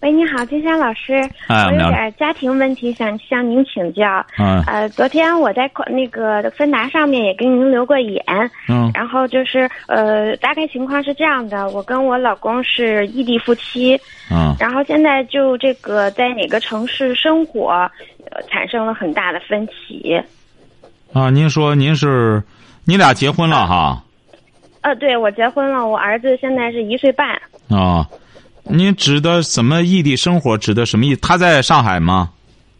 喂，你好，金山老师，哎我有点家庭问题想向您请教。嗯呃，昨天我在那个芬达上面也给您留过言，嗯然后就是呃，大概情况是这样的，我跟我老公是异地夫妻，嗯然后现在就这个在哪个城市生活，呃，产生了很大的分歧。啊，您说您是你俩结婚了哈？呃，对我结婚了，我儿子现在是一岁半。啊，您指的什么异地生活？指的什么意？他在上海吗？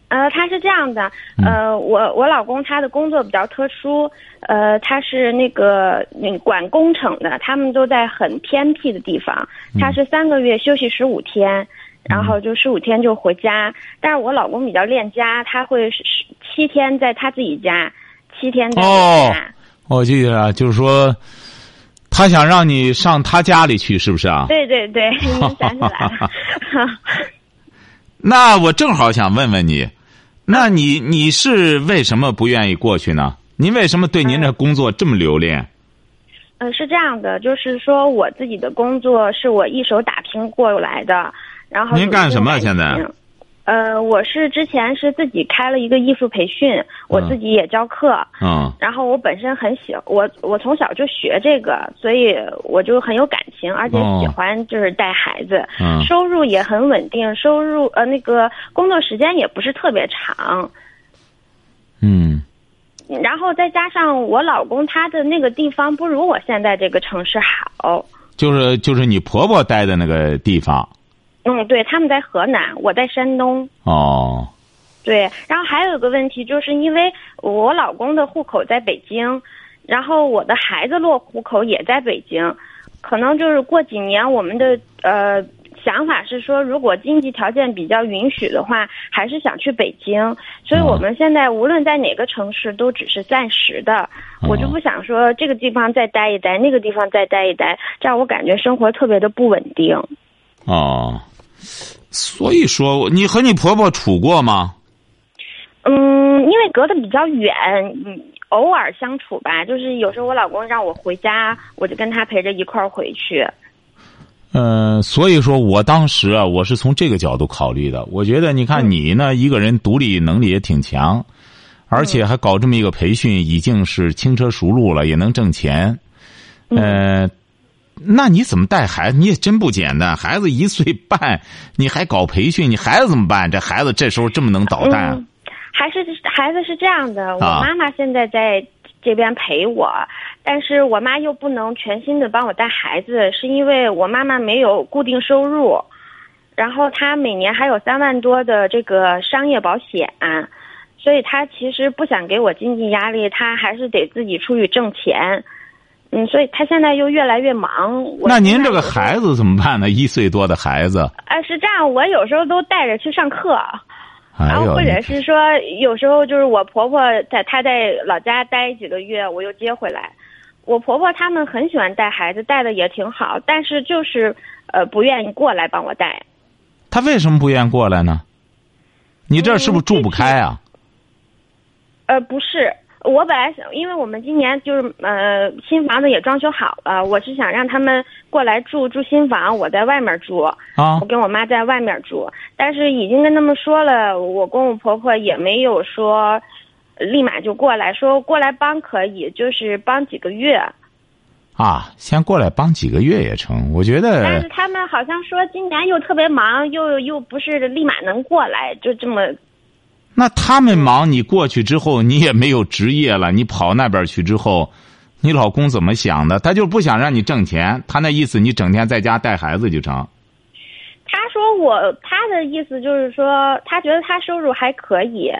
呃，他是这样的，呃，我我老公他的工作比较特殊，呃，他是那个那管工程的，他们都在很偏僻的地方，他是三个月休息十五天，然后就十五天就回家。但是我老公比较恋家，他会是七天在他自己家，七天在我家。我记得了，就是说，他想让你上他家里去，是不是啊？对 对对，您 想起来了。那我正好想问问你，那你你是为什么不愿意过去呢？您为什么对您这工作这么留恋？呃，是这样的，就是说我自己的工作是我一手打拼过来的，然后您干什么现在？呃，我是之前是自己开了一个艺术培训，我自己也教课，嗯。然后我本身很喜我我从小就学这个，所以我就很有感情，而且哦。喜欢就是带孩子，嗯。收入也很稳定，收入呃那个工作时间也不是特别长，嗯。然后再加上我老公他的那个地方不如我现在这个城市好。就是就是你婆婆待的那个地方嗯，对，他们在河南，我在山东。哦对，然后还有一个问题，就是因为我老公的户口在北京，然后我的孩子落户口也在北京，可能就是过几年我们的呃想法是说，如果经济条件比较允许的话，还是想去北京。所以我们现在无论在哪个城市，都只是暂时的。我就不想说这个地方再待一待，那个地方再待一待，这样我感觉生活特别的不稳定。哦，所以说你和你婆婆处过吗？嗯，因为隔得比较远，嗯，偶尔相处吧。就是有时候我老公让我回家，我就跟他陪着一块儿回去。嗯，所以说我当时啊，我是从这个角度考虑的。我觉得，你看你呢，一个人独立能力也挺强，而且还搞这么一个培训，已经是轻车熟路了，也能挣钱。呃，那你怎么带孩子？你也真不简单。孩子一岁半，你还搞培训，你孩子怎么办？这孩子这时候这么能捣蛋、嗯，还是孩子是这样的，我啊妈妈现在在这边陪我，但是我妈又不能全心的帮我带孩子，是因为我妈妈没有固定收入，然后她每年还有三万多的这个商业保险。所以她其实不想给我经济压力，她还是得自己出去挣钱。嗯，所以他现在又越来越忙。那您这个孩子怎么办呢？一岁多的孩子，哎，是这样，我有时候都带着去上课，哎，然后或者是说，有时候就是我婆婆在她在老家待几个月，我又接回来。我婆婆他们很喜欢带孩子，带的也挺好，但是就是呃不愿意过来帮我带。他为什么不愿意过来呢？你这儿是不是住不开啊？呃，不是，我本来想，因为我们今年就是呃新房子也装修好了，我是想让他们过来住住新房，我在外面住。啊我跟我妈在外面住，但是已经跟他们说了，我公公婆婆也没有说立马就过来，说过来帮可以，就是帮几个月。啊，先过来帮几个月也成。我觉得但是他们好像说今年又特别忙，又又不是立马能过来，就这么。那他们忙，你过去之后，你也没有职业了，你跑那边去之后，你老公怎么想的？他就不想让你挣钱，他那意思你整天在家带孩子就成。他说我他的意思就是说，他觉得他收入还可以，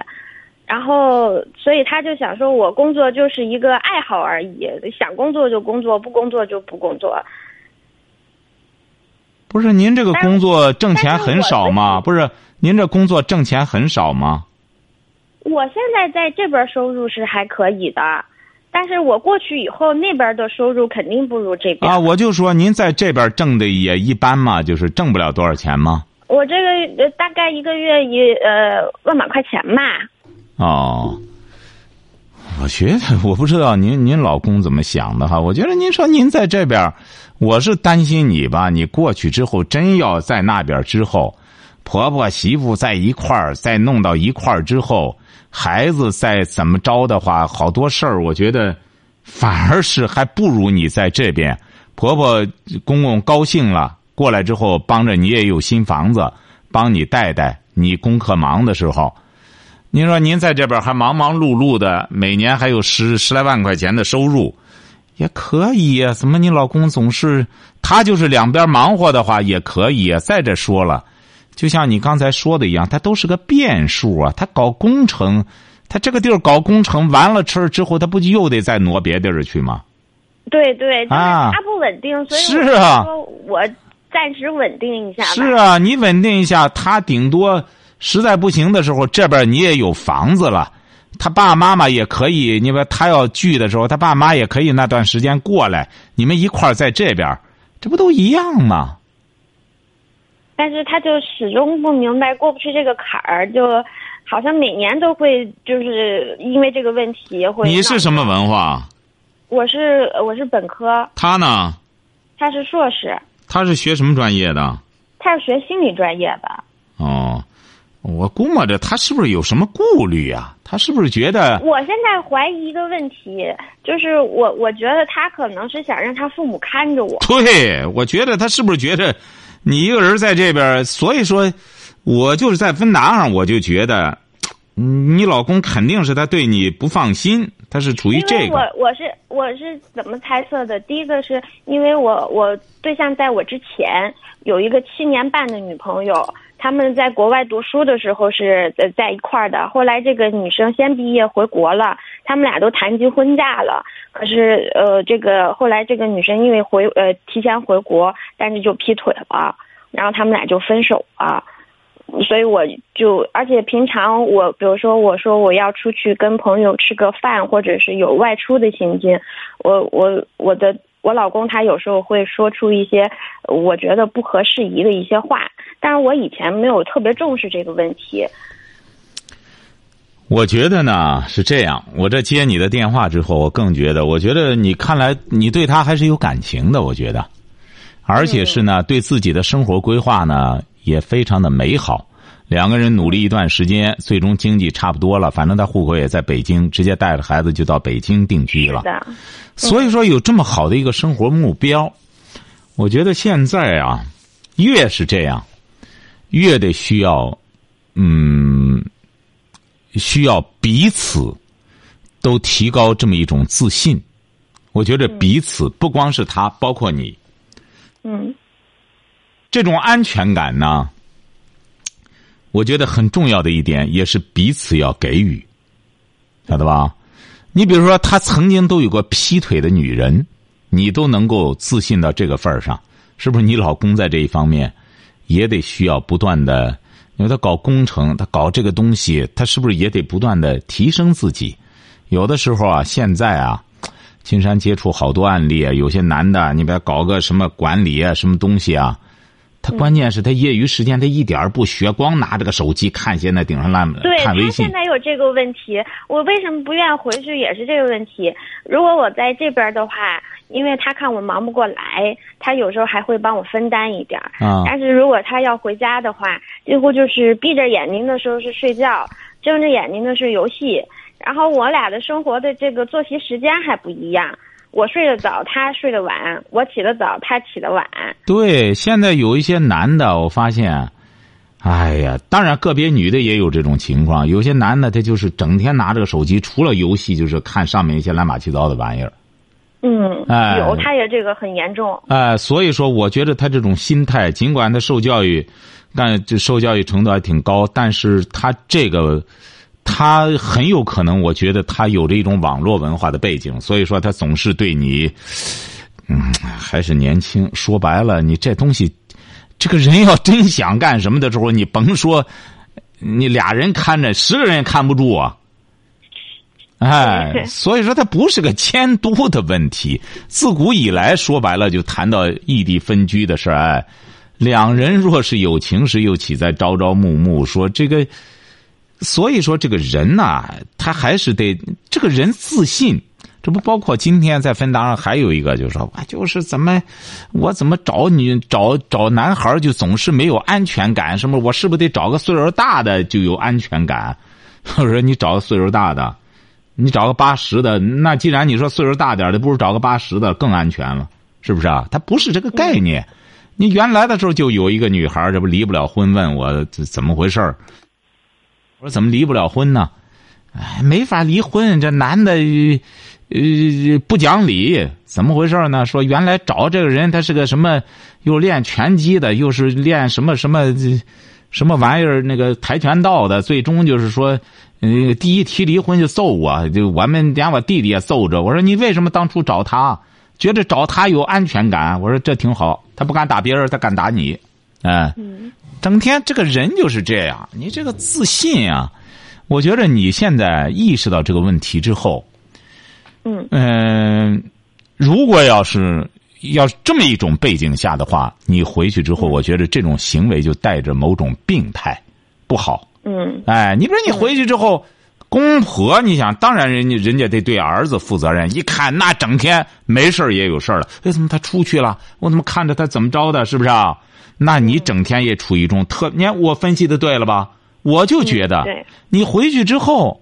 然后所以他就想说我工作就是一个爱好而已，想工作就工作，不工作就不工作。不是您这个工作挣钱很少吗？是不是您这工作挣钱很少吗？我现在在这边收入是还可以的，但是我过去以后那边的收入肯定不如这边。啊，我就说您在这边挣的也一般嘛，就是挣不了多少钱吗？我这个呃大概一个月一呃万把块钱吧。哦，我觉得我不知道您您老公怎么想的哈。我觉得您说您在这边，我是担心你吧。你过去之后，真要在那边之后，婆婆媳妇在一块儿，再弄到一块儿之后，孩子再怎么着的话，好多事儿，我觉得反而是还不如你在这边。婆婆公公高兴了，过来之后帮着你也有新房子，帮你带带。你功课忙的时候。您说您在这边还忙忙碌碌的，每年还有十十来万块钱的收入，也可以呀。怎么你老公总是他就是两边忙活的话也可以啊。再者说了，就像你刚才说的一样，它都是个变数啊。他搞工程，他这个地儿搞工程完了事儿之后，他不就又得再挪别地儿去吗？对对，就是啊他不稳定，所以是啊我暂时稳定一下。是啊，你稳定一下，他顶多实在不行的时候，这边你也有房子了，他爸爸妈妈也可以。你说他要聚的时候，他爸妈也可以那段时间过来，你们一块儿在这边，这不都一样吗？但是他就始终不明白过不去这个坎儿，就好像每年都会就是因为这个问题会。你是什么？文化？我是我是本科，他呢？他是硕士，他是学什么专业的？他是学心理专业的。哦，我估摸着他是不是有什么顾虑啊？他是不是觉得？我现在怀疑一个问题，就是我我觉得他可能是想让他父母看着我。对，我觉得他是不是觉得你一个人在这边？所以说，我就是在芬达上，我就觉得，嗯你老公肯定是他对你不放心，他是处于这个我。我是我是怎么猜测的？第一个是因为我我对象在我之前有一个七年半的女朋友，他们在国外读书的时候是在一块儿的。后来这个女生先毕业回国了，他们俩都谈及婚嫁了。可是呃，这个后来这个女生因为回呃提前回国，但是就劈腿了，然后他们俩就分手了。所以我就，而且平常我，比如说我说我要出去跟朋友吃个饭，或者是有外出的行径，我我我的我老公他有时候会说出一些我觉得不合适宜的一些话，但是我以前没有特别重视这个问题。我觉得呢是这样，我这接你的电话之后，我更觉得，我觉得你看来你对他还是有感情的，我觉得，而且是呢，对自己的生活规划呢也非常的美好。两个人努力一段时间，最终经济差不多了，反正他户口也在北京，直接带着孩子就到北京定居了。所以说有这么好的一个生活目标，我觉得现在啊，越是这样，越得需要，嗯，需要彼此都提高这么一种自信。我觉得彼此不光是他，包括你，嗯这种安全感呢，我觉得很重要的一点也是彼此要给予，晓得吧？你比如说，他曾经都有过劈腿的女人，你都能够自信到这个份儿上，是不是？你老公在这一方面也得需要不断的，因为他搞工程，他搞这个东西，他是不是也得不断的提升自己？有的时候啊，现在啊，青山接触好多案例啊，有些男的，你别搞个什么管理啊，什么东西啊，他关键是他业余时间他一点儿不学，光拿着个手机看现在顶上烂对他看微信现。在有这个问题，我为什么不愿意回去也是这个问题。如果我在这边的话，因为他看我忙不过来，他有时候还会帮我分担一点儿。啊但是如果他要回家的话，几乎就是闭着眼睛的时候是睡觉，睁着眼睛的是游戏。然后我俩的生活的这个作息时间还不一样，我睡得早，他睡得晚；我起得早，他起得晚。对，现在有一些男的，我发现，哎呀，当然个别女的也有这种情况。有些男的他就是整天拿着个手机，除了游戏就是看上面一些乱八七糟的玩意儿。嗯，哎有，他也这个很严重。哎、所以说，我觉得他这种心态，尽管他受教育，但这受教育程度还挺高，但是他这个，他很有可能，我觉得他有着一种网络文化的背景，所以说他总是对你，嗯，还是年轻。说白了，你这东西，这个人要真想干什么的时候，你甭说你俩人看着，十个人也看不住啊。哎，所以说他不是个迁都的问题。自古以来说白了，就谈到异地分居的事儿。哎，两人若是有情时，又岂在朝朝暮暮？说这个，所以说这个人呐，他还是得这个人自信。这不包括今天在分档上还有一个，就是说，就是怎么，我怎么找女找找男孩就总是没有安全感？什么？我是不是得找个岁数大的就有安全感？我说你找个岁数大的。你找个八十的，那既然你说岁数大点的，不如找个八十的更安全了，是不是啊？他不是这个概念。你原来的时候就有一个女孩，这不离不了婚，问我怎么回事我说怎么离不了婚呢？哎，没法离婚，这男的呃不讲理，怎么回事呢？说原来找这个人，他是个什么，又练拳击的，又是练什么什么什么玩意儿，那个跆拳道的，最终就是说。嗯，第一提离婚就揍我，就我们连我弟弟也揍着。我说你为什么当初找他？觉得找他有安全感。我说这挺好，他不敢打别人，他敢打你，哎，整天这个人就是这样。你这个自信啊，我觉得你现在意识到这个问题之后，嗯嗯，如果要是要这么一种背景下的话，你回去之后，我觉得这种行为就带着某种病态，不好。嗯，哎，你比如你回去之后，公婆，你想，当然人家人家得对儿子负责任。一看那整天没事也有事了，为什么他出去了？我怎么看着他怎么着的？是不是啊？那你整天也处于一种特，你看我分析的对了吧？我就觉得，你回去之后，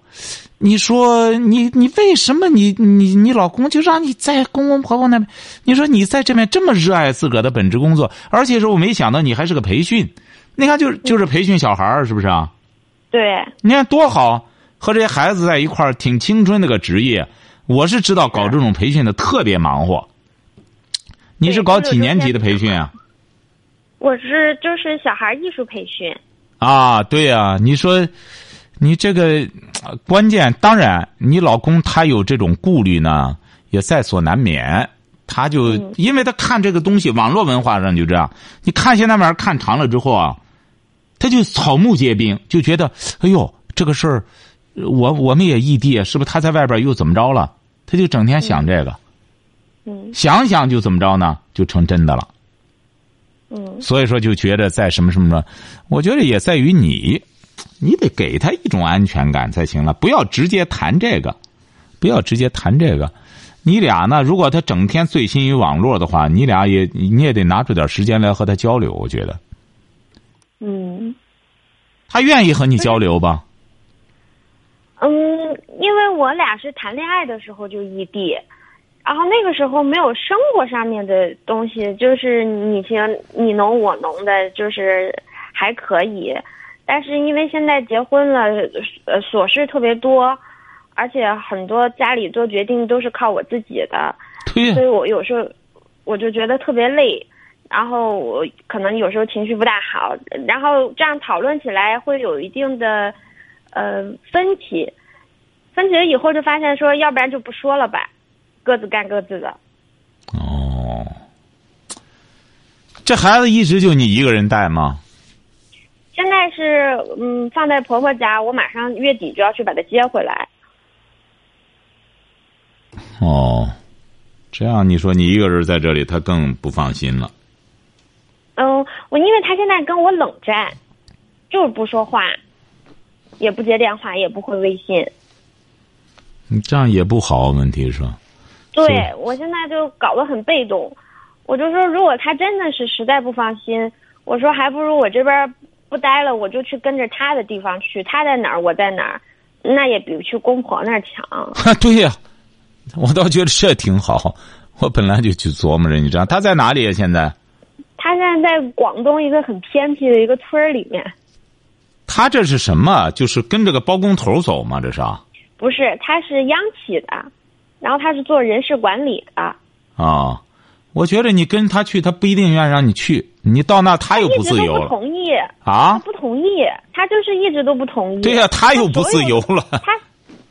你说你你为什么你你你老公就让你在公公婆婆那边？你说你在这边这么热爱自个儿的本职工作，而且说我没想到你还是个培训，你看就是就是培训小孩是不是啊？对，你看多好，和这些孩子在一块儿挺青春那个职业。我是知道搞这种培训的特别忙活。你是搞几年级的培训啊？我是就是小孩艺术培训。啊，对呀，你说，你这个关键，当然，你老公他有这种顾虑呢，也在所难免。他就因为他看这个东西，网络文化上就这样。你看现在玩意儿看长了之后啊。他就草木皆兵，就觉得哎呦，这个事儿，我我们也异地，是不是他在外边又怎么着了？他就整天想这个，嗯，想想就怎么着呢？就成真的了，嗯，所以说就觉得在什么什么，我觉得也在于你，你得给他一种安全感才行了，不要直接谈这个，不要直接谈这个。你俩呢？如果他整天醉心于网络的话，你俩也你也得拿出点时间来和他交流，我觉得。嗯，他愿意和你交流吧？嗯，因为我俩是谈恋爱的时候就异地，然后那个时候没有生活上面的东西，就是你情你侬我侬的，就是还可以。但是因为现在结婚了，呃，琐事特别多，而且很多家里做决定都是靠我自己的，所以我有时候我就觉得特别累。然后我可能有时候情绪不大好，然后这样讨论起来会有一定的，呃分歧，分歧了以后就发现说，要不然就不说了吧，各自干各自的。哦，这孩子一直就你一个人带吗？现在是嗯放在婆婆家，我马上月底就要去把她接回来。哦，这样你说你一个人在这里，他更不放心了。嗯，我因为他现在跟我冷战，就是不说话，也不接电话，也不回微信。你这样也不好，问题是。对，我现在就搞得很被动。我就说，如果他真的是实在不放心，我说还不如我这边不待了，我就去跟着他的地方去。他在哪儿，我在哪儿，那也比去公婆那儿强。对呀，我倒觉得这挺好。我本来就去琢磨着，你知道他在哪里啊？现在。他现在在广东一个很偏僻的一个村儿里面。他这是什么？就是跟着个包工头走吗？这是？不是，他是央企的，然后他是做人事管理的。啊，我觉得你跟他去，他不一定愿意让你去。你到那他又不自由了。不同意啊？不同意，他就是一直都不同意。对呀，他又不自由了。他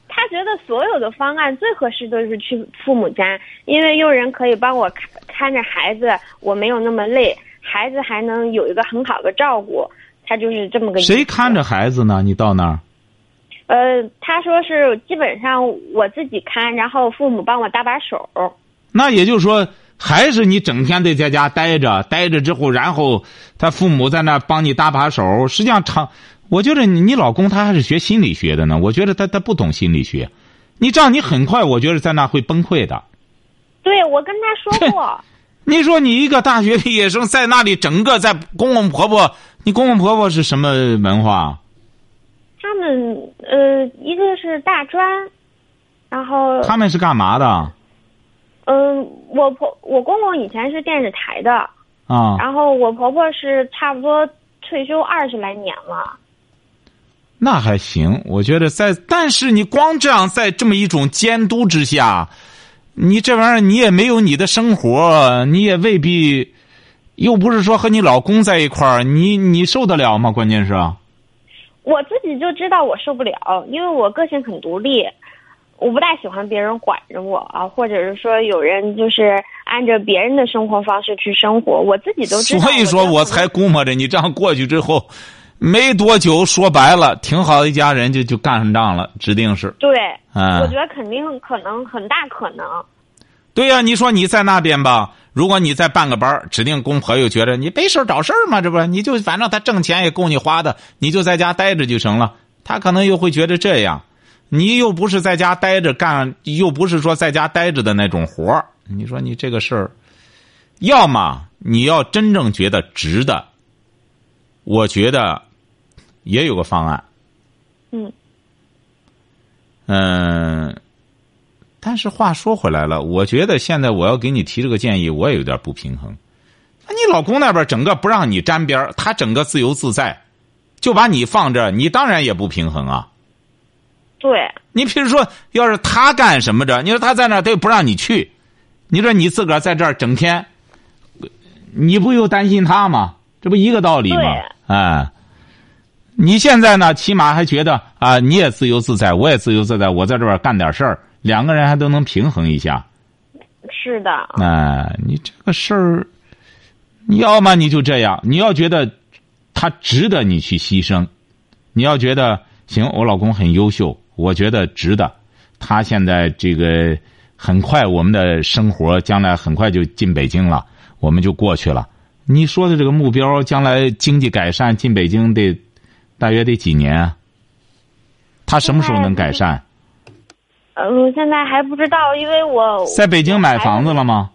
他觉得所有的方案最合适的是去父母家，因为佣人可以帮我看看着孩子，我没有那么累。孩子还能有一个很好的照顾，他就是这么个。谁看着孩子呢？你到那儿，呃，他说是基本上我自己看，然后父母帮我搭把手。那也就是说，还是你整天得在家待着，待着之后，然后他父母在那帮你搭把手。实际上，长，我觉得你你老公他还是学心理学的呢。我觉得他他不懂心理学，你这样你很快，我觉得在那会崩溃的。对，我跟他说过。你说你一个大学毕业生在那里，整个在公公婆婆，你公公婆婆是什么文化？他们呃，一个是大专，然后他们是干嘛的？嗯，我婆我公公以前是电视台的啊，然后我婆婆是差不多退休二十来年了。那还行，我觉得在，但是你光这样在这么一种监督之下。你这玩意儿，你也没有你的生活，你也未必，又不是说和你老公在一块儿，你你受得了吗？关键是，我自己就知道我受不了，因为我个性很独立，我不大喜欢别人管着我啊，或者是说有人就是按照别人的生活方式去生活，我自己都知道。所以说我才估摸着你这样过去之后。没多久，说白了，挺好的一家人就就干上仗了，指定是。对，嗯，我觉得肯定可能很大可能。对呀，你说你在那边吧，如果你再办个班指定公婆又觉得你没事找事儿嘛，这不，你就反正他挣钱也够你花的，你就在家待着就成了。他可能又会觉得这样，你又不是在家待着干，又不是说在家待着的那种活儿。你说你这个事儿，要么你要真正觉得值得。我觉得也有个方案。嗯。嗯，但是话说回来了，我觉得现在我要给你提这个建议，我也有点不平衡。那你老公那边整个不让你沾边他整个自由自在，就把你放这，你当然也不平衡啊。对。你比如说，要是他干什么着，你说他在那，他又不让你去，你说你自个儿在这儿整天，你不又担心他吗？这不一个道理吗？哎，你现在呢？起码还觉得啊，你也自由自在，我也自由自在，我在这边干点事儿，两个人还都能平衡一下。是的。哎，你这个事儿，你要么你就这样，你要觉得他值得你去牺牲，你要觉得行，我老公很优秀，我觉得值得。他现在这个很快，我们的生活将来很快就进北京了，我们就过去了。你说的这个目标，将来经济改善进北京得大约得几年？他什么时候能改善？呃，现在还不知道，因为我在北京买房子了吗？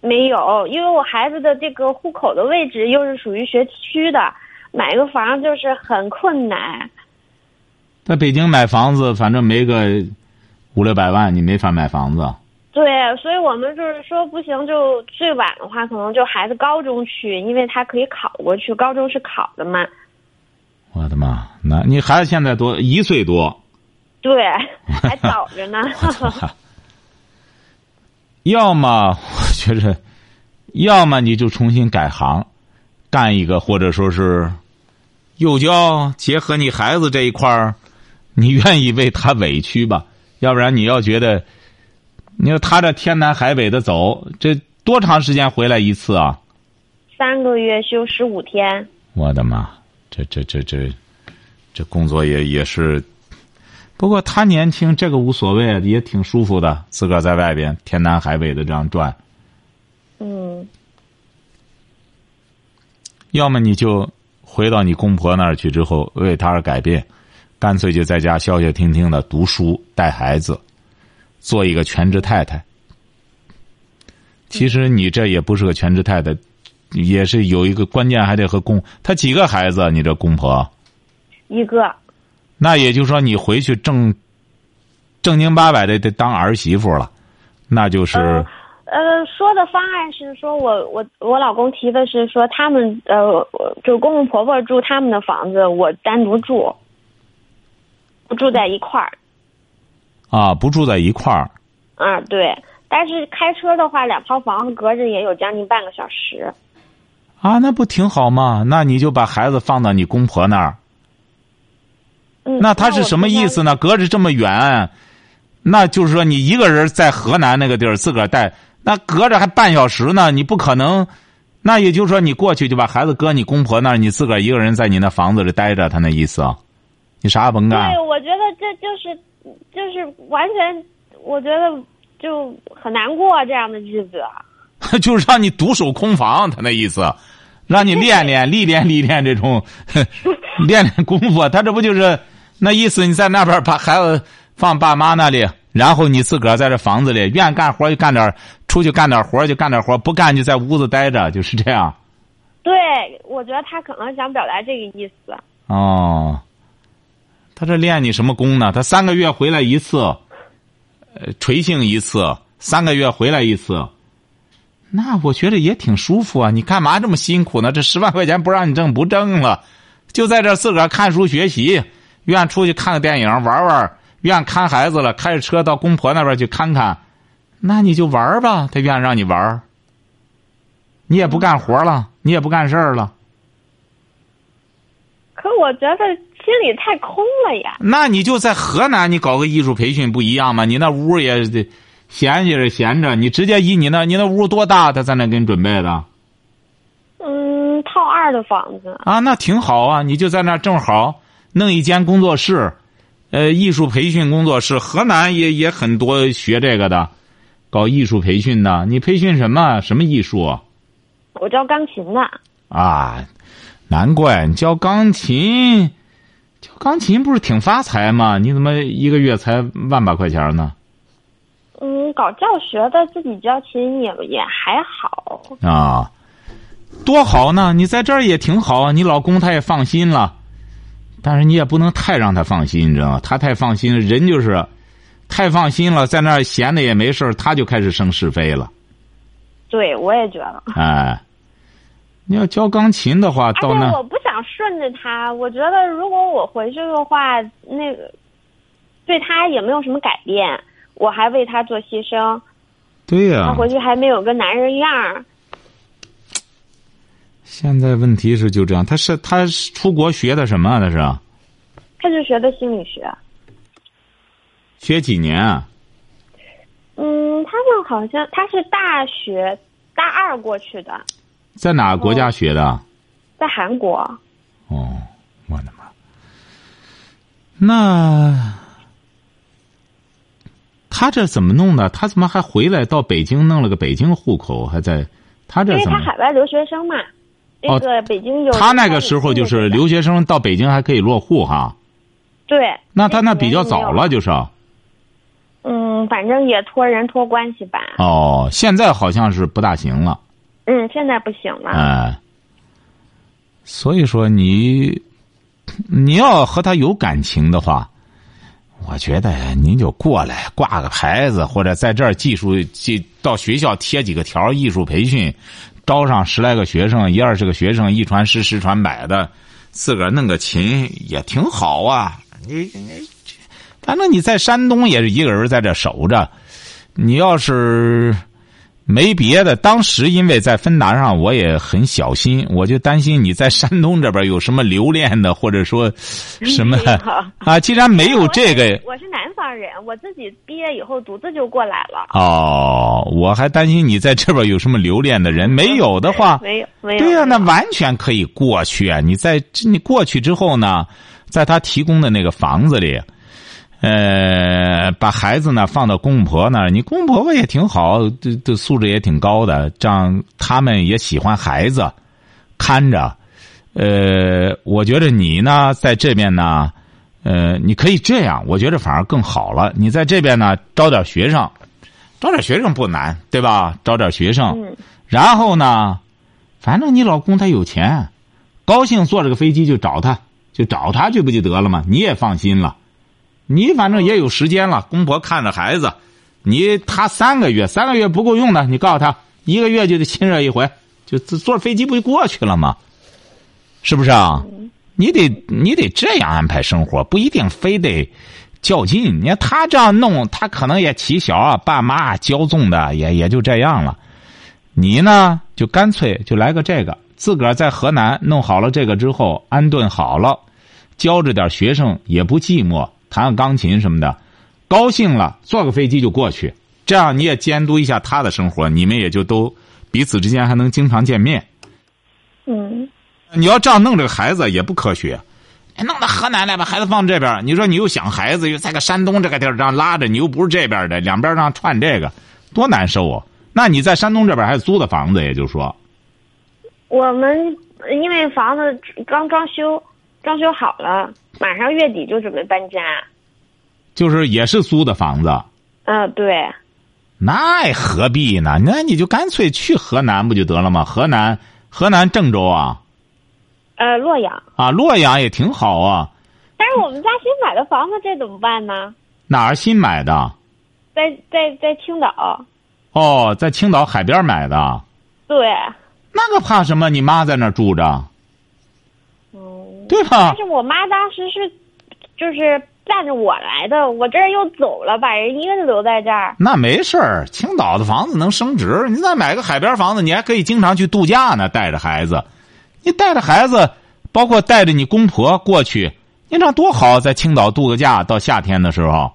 没有，因为我孩子的这个户口的位置又是属于学区的，买个房就是很困难。在北京买房子，反正没个五六百万，你没法买房子。对，所以我们就是说不行，就最晚的话，可能就孩子高中去，因为他可以考过去，高中是考的嘛。我的妈！那你孩子现在多一岁多？对，还早着呢。要么 我觉着，要么你就重新改行，干一个，或者说是幼教，结合你孩子这一块儿，你愿意为他委屈吧？要不然你要觉得。你说他这天南海北的走，这多长时间回来一次啊？三个月休十五天。我的妈！这这这这，这工作也也是，不过他年轻，这个无所谓，也挺舒服的，自个儿在外边天南海北的这样转。嗯。要么你就回到你公婆那儿去，之后为他而改变，干脆就在家消消停停的读书带孩子。做一个全职太太，其实你这也不是个全职太太，也是有一个关键，还得和公他几个孩子，你这公婆一个，那也就是说你回去正正经八百的得当儿媳妇了，那就是呃说的方案是说我我我老公提的是说他们呃就公公婆婆住他们的房子，我单独住，不住在一块儿。啊，不住在一块儿。啊，对，但是开车的话，两套房子隔着也有将近半个小时。啊，那不挺好吗？那你就把孩子放到你公婆那儿。嗯。那他是什么意思呢？隔着这么远，那就是说你一个人在河南那个地儿自个儿带，那隔着还半小时呢，你不可能。那也就是说，你过去就把孩子搁你公婆那儿，你自个儿一个人在你那房子里待着，他那意思，你啥也甭干。对，我觉得这就是就是完全，我觉得就很难过这样的日子。就是让你独守空房，他那意思，让你练练、历练、历练这种 练练功夫。他这不就是那意思？你在那边把孩子放爸妈那里，然后你自个儿在这房子里，愿干活就干点，出去干点活就干点活，不干就在屋子待着，就是这样。对，我觉得他可能想表达这个意思。哦，他这练你什么功呢？他三个月回来一次，呃，垂性一次，三个月回来一次。那我觉得也挺舒服啊！你干嘛这么辛苦呢？这十万块钱不让你挣不挣了？就在这自个儿看书学习，愿出去看个电影玩玩，愿看孩子了，开着车到公婆那边去看看，那你就玩吧。他愿让你玩，你也不干活了，你也不干事儿了。可我觉得心里太空了呀。那你就在河南，你搞个艺术培训不一样吗？你那屋也得。闲着闲着，你直接以你那，你那屋多大？他在那给你准备的。嗯，套二的房子。啊，那挺好啊！你就在那正好弄一间工作室，呃，艺术培训工作室。河南也也很多学这个的，搞艺术培训的。你培训什么？什么艺术？我教钢琴的。啊，难怪你教钢琴，教钢琴不是挺发财吗？你怎么一个月才万把块钱呢？嗯，搞教学的自己教琴也也还好啊，多好呢！你在这儿也挺好，你老公他也放心了，但是你也不能太让他放心，你知道吗？他太放心，人就是太放心了，在那儿闲的也没事他就开始生是非了。对，我也觉得。哎，你要教钢琴的话，到那我不想顺着他。我觉得如果我回去的话，那个对他也没有什么改变。我还为他做牺牲，对呀。他回去还没有个男人样儿。现在问题是就这样，他是他出国学的什么？他是？他是学的心理学。学几年啊？嗯，他们好像他是大学大二过去的。在哪个国家学的？在韩国。哦，我的妈！那。他这怎么弄的？他怎么还回来到北京弄了个北京户口？还在他这？因为他海外留学生嘛，那个北京有。他那个时候就是留学生到北京还可以落户哈。对。那他那比较早了，就是。嗯，反正也托人托关系吧。哦，现在好像是不大行了。嗯，现在不行了。哎。所以说，你你要和他有感情的话。我觉得您就过来挂个牌子，或者在这儿技术技到学校贴几个条，艺术培训，招上十来个学生，一二十个学生，一传十，十传百的，自个儿弄个琴也挺好啊。你你，反正你在山东也是一个人在这守着，你要是。没别的，当时因为在芬达上，我也很小心，我就担心你在山东这边有什么留恋的，或者说什么啊？既然没有这个，我是南方人，我自己毕业以后独自就过来了。哦，我还担心你在这边有什么留恋的人，没有的话，没有没有。对呀，那完全可以过去啊！你在你过去之后呢，在他提供的那个房子里。呃，把孩子呢放到公公婆那儿，你公公婆婆也挺好，这这素质也挺高的，这样他们也喜欢孩子，看着。呃，我觉得你呢在这边呢，呃，你可以这样，我觉得反而更好了。你在这边呢招点学生，招点学生不难，对吧？招点学生，然后呢，反正你老公他有钱，高兴坐这个飞机就找他，就找他去不就得了吗？你也放心了。你反正也有时间了，公婆看着孩子，你他三个月，三个月不够用的，你告诉他一个月就得亲热一回，就坐飞机不就过去了吗？是不是啊？你得你得这样安排生活，不一定非得较劲。你看他这样弄，他可能也起小啊，爸妈骄纵的，也也就这样了。你呢，就干脆就来个这个，自个儿在河南弄好了这个之后，安顿好了，教着点学生也不寂寞。弹个钢琴什么的，高兴了坐个飞机就过去，这样你也监督一下他的生活，你们也就都彼此之间还能经常见面。嗯你要这样弄这个孩子也不科学，哎弄到河南来把孩子放这边，你说你又想孩子，又在个山东这个地儿这样拉着，你又不是这边的，两边让串这个，多难受啊！那你在山东这边还租的房子，也就是说，我们因为房子刚装修，装修好了，马上月底就准备搬家。就是也是租的房子，嗯、对，那何必呢？那你就干脆去河南不就得了吗？河南，河南郑州啊，呃，洛阳。啊，洛阳也挺好啊。但是我们家新买的房子，这怎么办呢？哪儿新买的？在在在青岛。哦，在青岛海边买的。对，那个怕什么？你妈在那儿住着，嗯。对吧但？是我妈当时是，就是带着我来的，我这儿又走了，把人一个人留在这儿。那没事儿，青岛的房子能升值。你再买个海边房子，你还可以经常去度假呢，带着孩子。你带着孩子，包括带着你公婆过去，你这多好，在青岛度个假，到夏天的时候。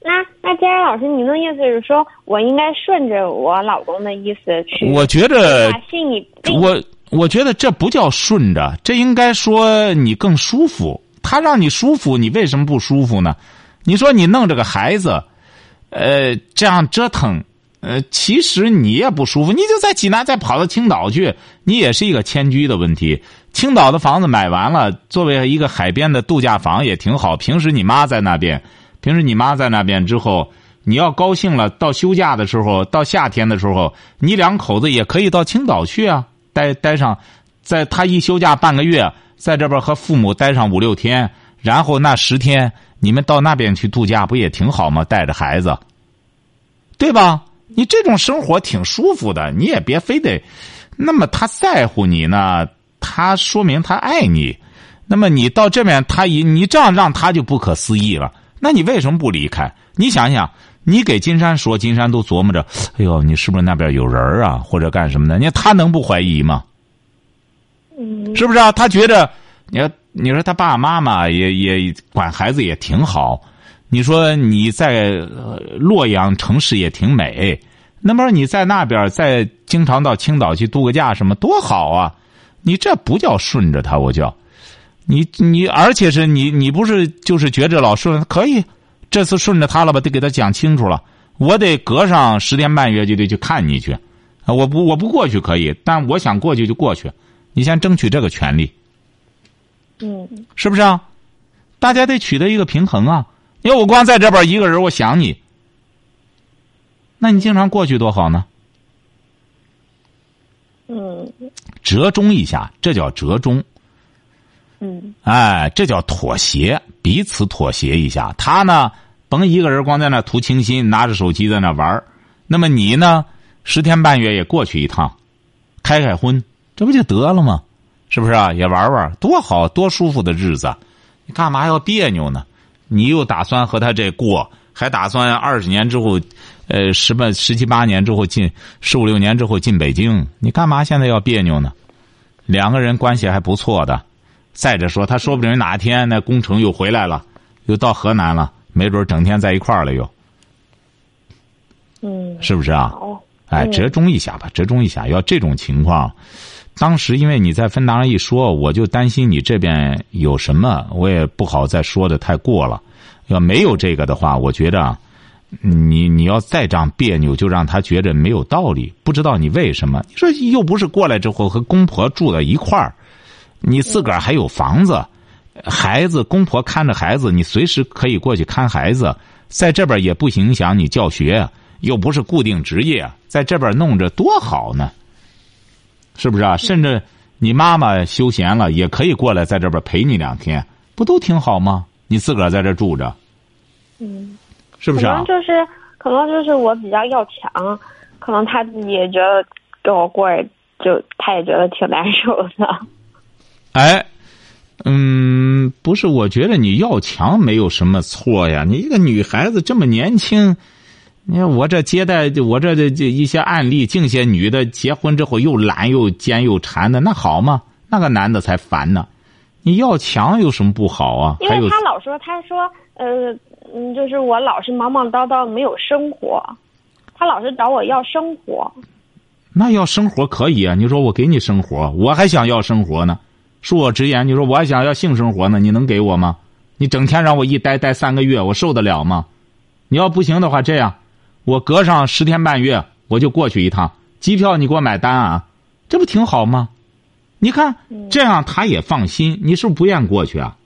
那那佳佳老师，您的意思是说我应该顺着我老公的意思去？我觉着把心里病我我觉得这不叫顺着，这应该说你更舒服。他让你舒服，你为什么不舒服呢？你说你弄这个孩子，呃，这样折腾，呃，其实你也不舒服。你就在济南再跑到青岛去，你也是一个迁居的问题。青岛的房子买完了，作为一个海边的度假房也挺好。平时你妈在那边，平时你妈在那边之后，你要高兴了，到休假的时候，到夏天的时候，你两口子也可以到青岛去啊，待待上，在他一休假半个月，在这边和父母待上五六天，然后那十天你们到那边去度假，不也挺好吗？带着孩子，对吧？你这种生活挺舒服的，你也别非得。那么他在乎你呢，他说明他爱你。那么你到这边，他一你这样让他就不可思议了。那你为什么不离开？你想想，你给金山说，金山都琢磨着，哎呦，你是不是那边有人啊，或者干什么的？你看他能不怀疑吗？嗯是不是啊？他觉着，你要你说他爸爸妈妈也也管孩子也挺好，你说你在、呃洛阳城市也挺美，那么你在那边再经常到青岛去度个假什么多好啊！你这不叫顺着他，我叫你你，而且是你你不是就是觉着老顺可以，这次顺着他了吧？得给他讲清楚了，我得隔上十天半月就得去看你去，啊，我不我不过去可以，但我想过去就过去。你先争取这个权利，嗯是不是啊？大家得取得一个平衡啊！因为我光在这边一个人，我想你，那你经常过去多好呢？嗯折中一下，这叫折中。嗯哎，这叫妥协，彼此妥协一下。他呢，甭一个人光在那图清新，拿着手机在那玩那么你呢，十天半月也过去一趟，开开荤，这不就得了吗？是不是啊？也玩玩，多好，多舒服的日子，你干嘛要别扭呢？你又打算和他这过，还打算二十年之后，呃，十八、十七八年之后进，十五六年之后进北京，你干嘛现在要别扭呢？两个人关系还不错的。再者说，他说不准哪天那工程又回来了，又到河南了，没准整天在一块儿了又，嗯，是不是啊？哦，哎，嗯折中一下吧，折中一下。要这种情况，当时因为你在分档上一说，我就担心你这边有什么，我也不好再说的太过了。要没有这个的话，我觉着啊，你你要再这样别扭，就让他觉着没有道理，不知道你为什么。你说又不是过来之后和公婆住在一块儿，你自个儿还有房子，孩子公婆看着孩子，你随时可以过去看孩子，在这边也不影响你教学，又不是固定职业，在这边弄着多好呢，是不是啊？甚至你妈妈休闲了，也可以过来在这边陪你两天，不都挺好吗？你自个儿在这住着，嗯，是不是啊可能？就是可能就是我比较要强，可能他自己也觉得跟我过，就他也觉得挺难受的。哎，嗯，不是，我觉得你要强没有什么错呀。你一个女孩子这么年轻，你看我这接待我这这这一些案例，净些女的结婚之后又懒又奸又馋的，那好吗？那个男的才烦呢。你要强有什么不好啊？因为他老说，他说，呃，嗯，就是我老是忙忙叨叨，没有生活，他老是找我要生活。那要生活可以啊，你说我给你生活，我还想要生活呢。恕我直言，你说我还想要性生活呢，你能给我吗？你整天让我一待待三个月，我受得了吗？你要不行的话，这样，我隔上十天半月我就过去一趟，机票你给我买单啊，这不挺好吗？你看这样他也放心，你是不是不愿过去啊？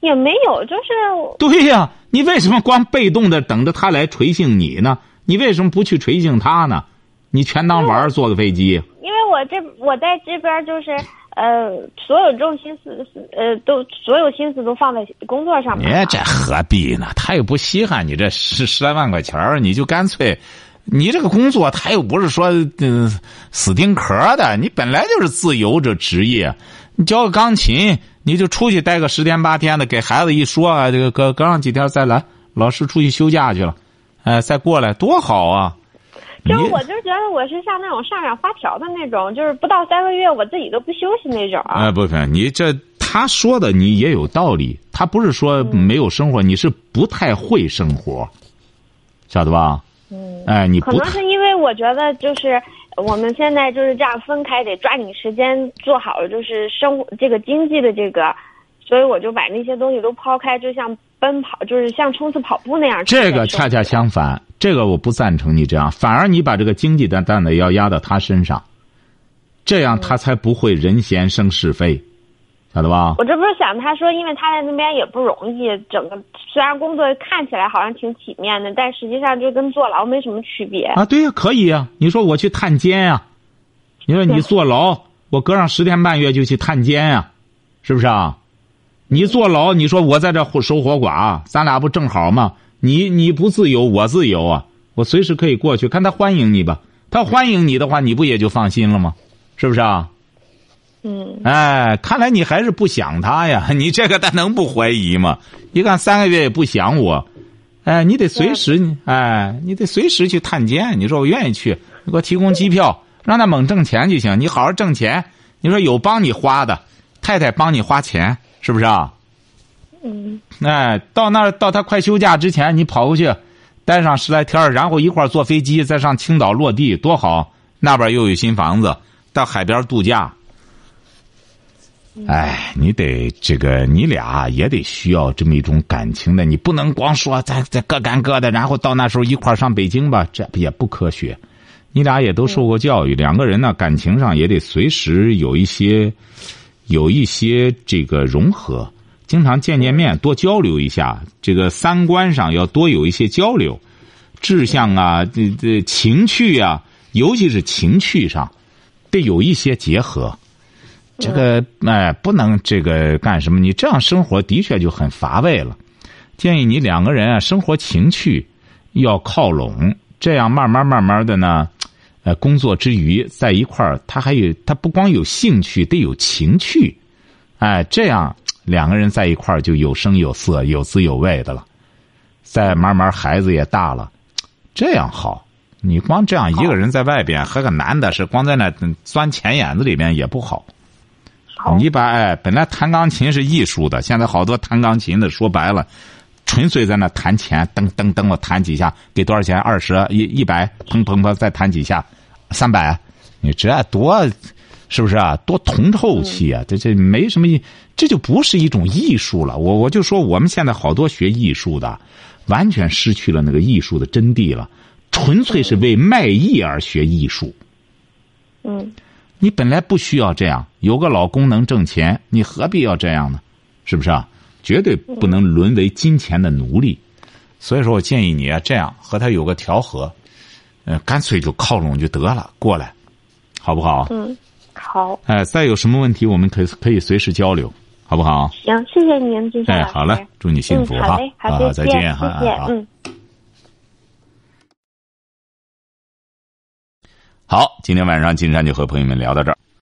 也没有，就是对呀，你为什么光被动的等着他来垂性你呢？你为什么不去垂性他呢？你全当玩儿坐个飞机。因为我这我在这边就是呃，所有重心思呃都所有心思都放在工作上面。你这何必呢？他又不稀罕你这十十来万块钱，你就干脆，你这个工作他又不是说嗯死钉壳的，你本来就是自由这职业，你教个钢琴。你就出去待个十天八天的，给孩子一说啊，这个隔隔上几天再来，老师出去休假去了，哎，再过来多好啊！就我就觉得我是像那种上染发条的那种，就是不到三个月我自己都不休息那种。哎，不是，你这他说的你也有道理，他不是说没有生活，你是不太会生活，晓得吧？嗯。哎，你可能是因为我觉得就是。我们现在就是这样分开，得抓紧时间做好，就是生活这个经济的这个，所以我就把那些东西都抛开，就像奔跑，就是像冲刺跑步那样。这个恰恰相反，这个我不赞成你这样，反而你把这个经济的担子要压到他身上，这样他才不会人闲生是非。晓得吧？我这不是想他说，因为他在那边也不容易，整个虽然工作看起来好像挺体面的，但实际上就跟坐牢没什么区别啊。对呀，可以呀。你说我去探监呀？你说你坐牢，我隔上十天半月就去探监呀，是不是啊？你坐牢，你说我在这守活寡，咱俩不正好吗？你你不自由，我自由啊，我随时可以过去，看他欢迎你吧。他欢迎你的话，你不也就放心了吗？是不是啊？嗯，哎，看来你还是不想他呀？你这个他能不怀疑吗？一看三个月也不想我，哎，你得随时，哎，你得随时去探监。你说我愿意去，你给我提供机票，让他猛挣钱就行。你好好挣钱。你说有帮你花的，太太帮你花钱，是不是啊？嗯。哎，到那儿到他快休假之前，你跑过去，待上十来天然后一块儿坐飞机再上青岛落地，多好！那边又有新房子，到海边度假。哎，你得这个，你俩也得需要这么一种感情的，你不能光说咱咱各干各的，然后到那时候一块上北京吧，这也不科学。你俩也都受过教育，两个人呢感情上也得随时有一些，有一些这个融合，经常见见面，多交流一下。这个三观上要多有一些交流，志向啊，这这情趣啊，尤其是情趣上，得有一些结合。这个哎，不能这个干什么？你这样生活的确就很乏味了。建议你两个人啊，生活情趣要靠拢，这样慢慢慢慢的呢，呃，工作之余在一块儿，他还有他不光有兴趣，得有情趣，哎，这样两个人在一块儿就有声有色、有滋有味的了。再慢慢孩子也大了，这样好。你光这样一个人在外边和个男的是光在那钻钱眼子里面也不好。你把哎，本来弹钢琴是艺术的，现在好多弹钢琴的说白了，纯粹在那弹钱，噔噔噔，我弹几下，给多少钱？二十一一百，砰砰砰，再弹几下，三百，你这多，是不是啊？多铜臭气啊！这这没什么，这就不是一种艺术了。我我就说，我们现在好多学艺术的，完全失去了那个艺术的真谛了，纯粹是为卖艺而学艺术。嗯。你本来不需要这样，有个老公能挣钱，你何必要这样呢？是不是啊？绝对不能沦为金钱的奴隶。所以说我建议你啊，这样和他有个调和，呃，干脆就靠拢就得了，过来，好不好？嗯，好。哎，再有什么问题，我们可以可以随时交流，好不好？行，谢谢您，金山哎，好嘞，祝你幸福哈！好，再见哈！谢谢，嗯。好，今天晚上金山就和朋友们聊到这儿。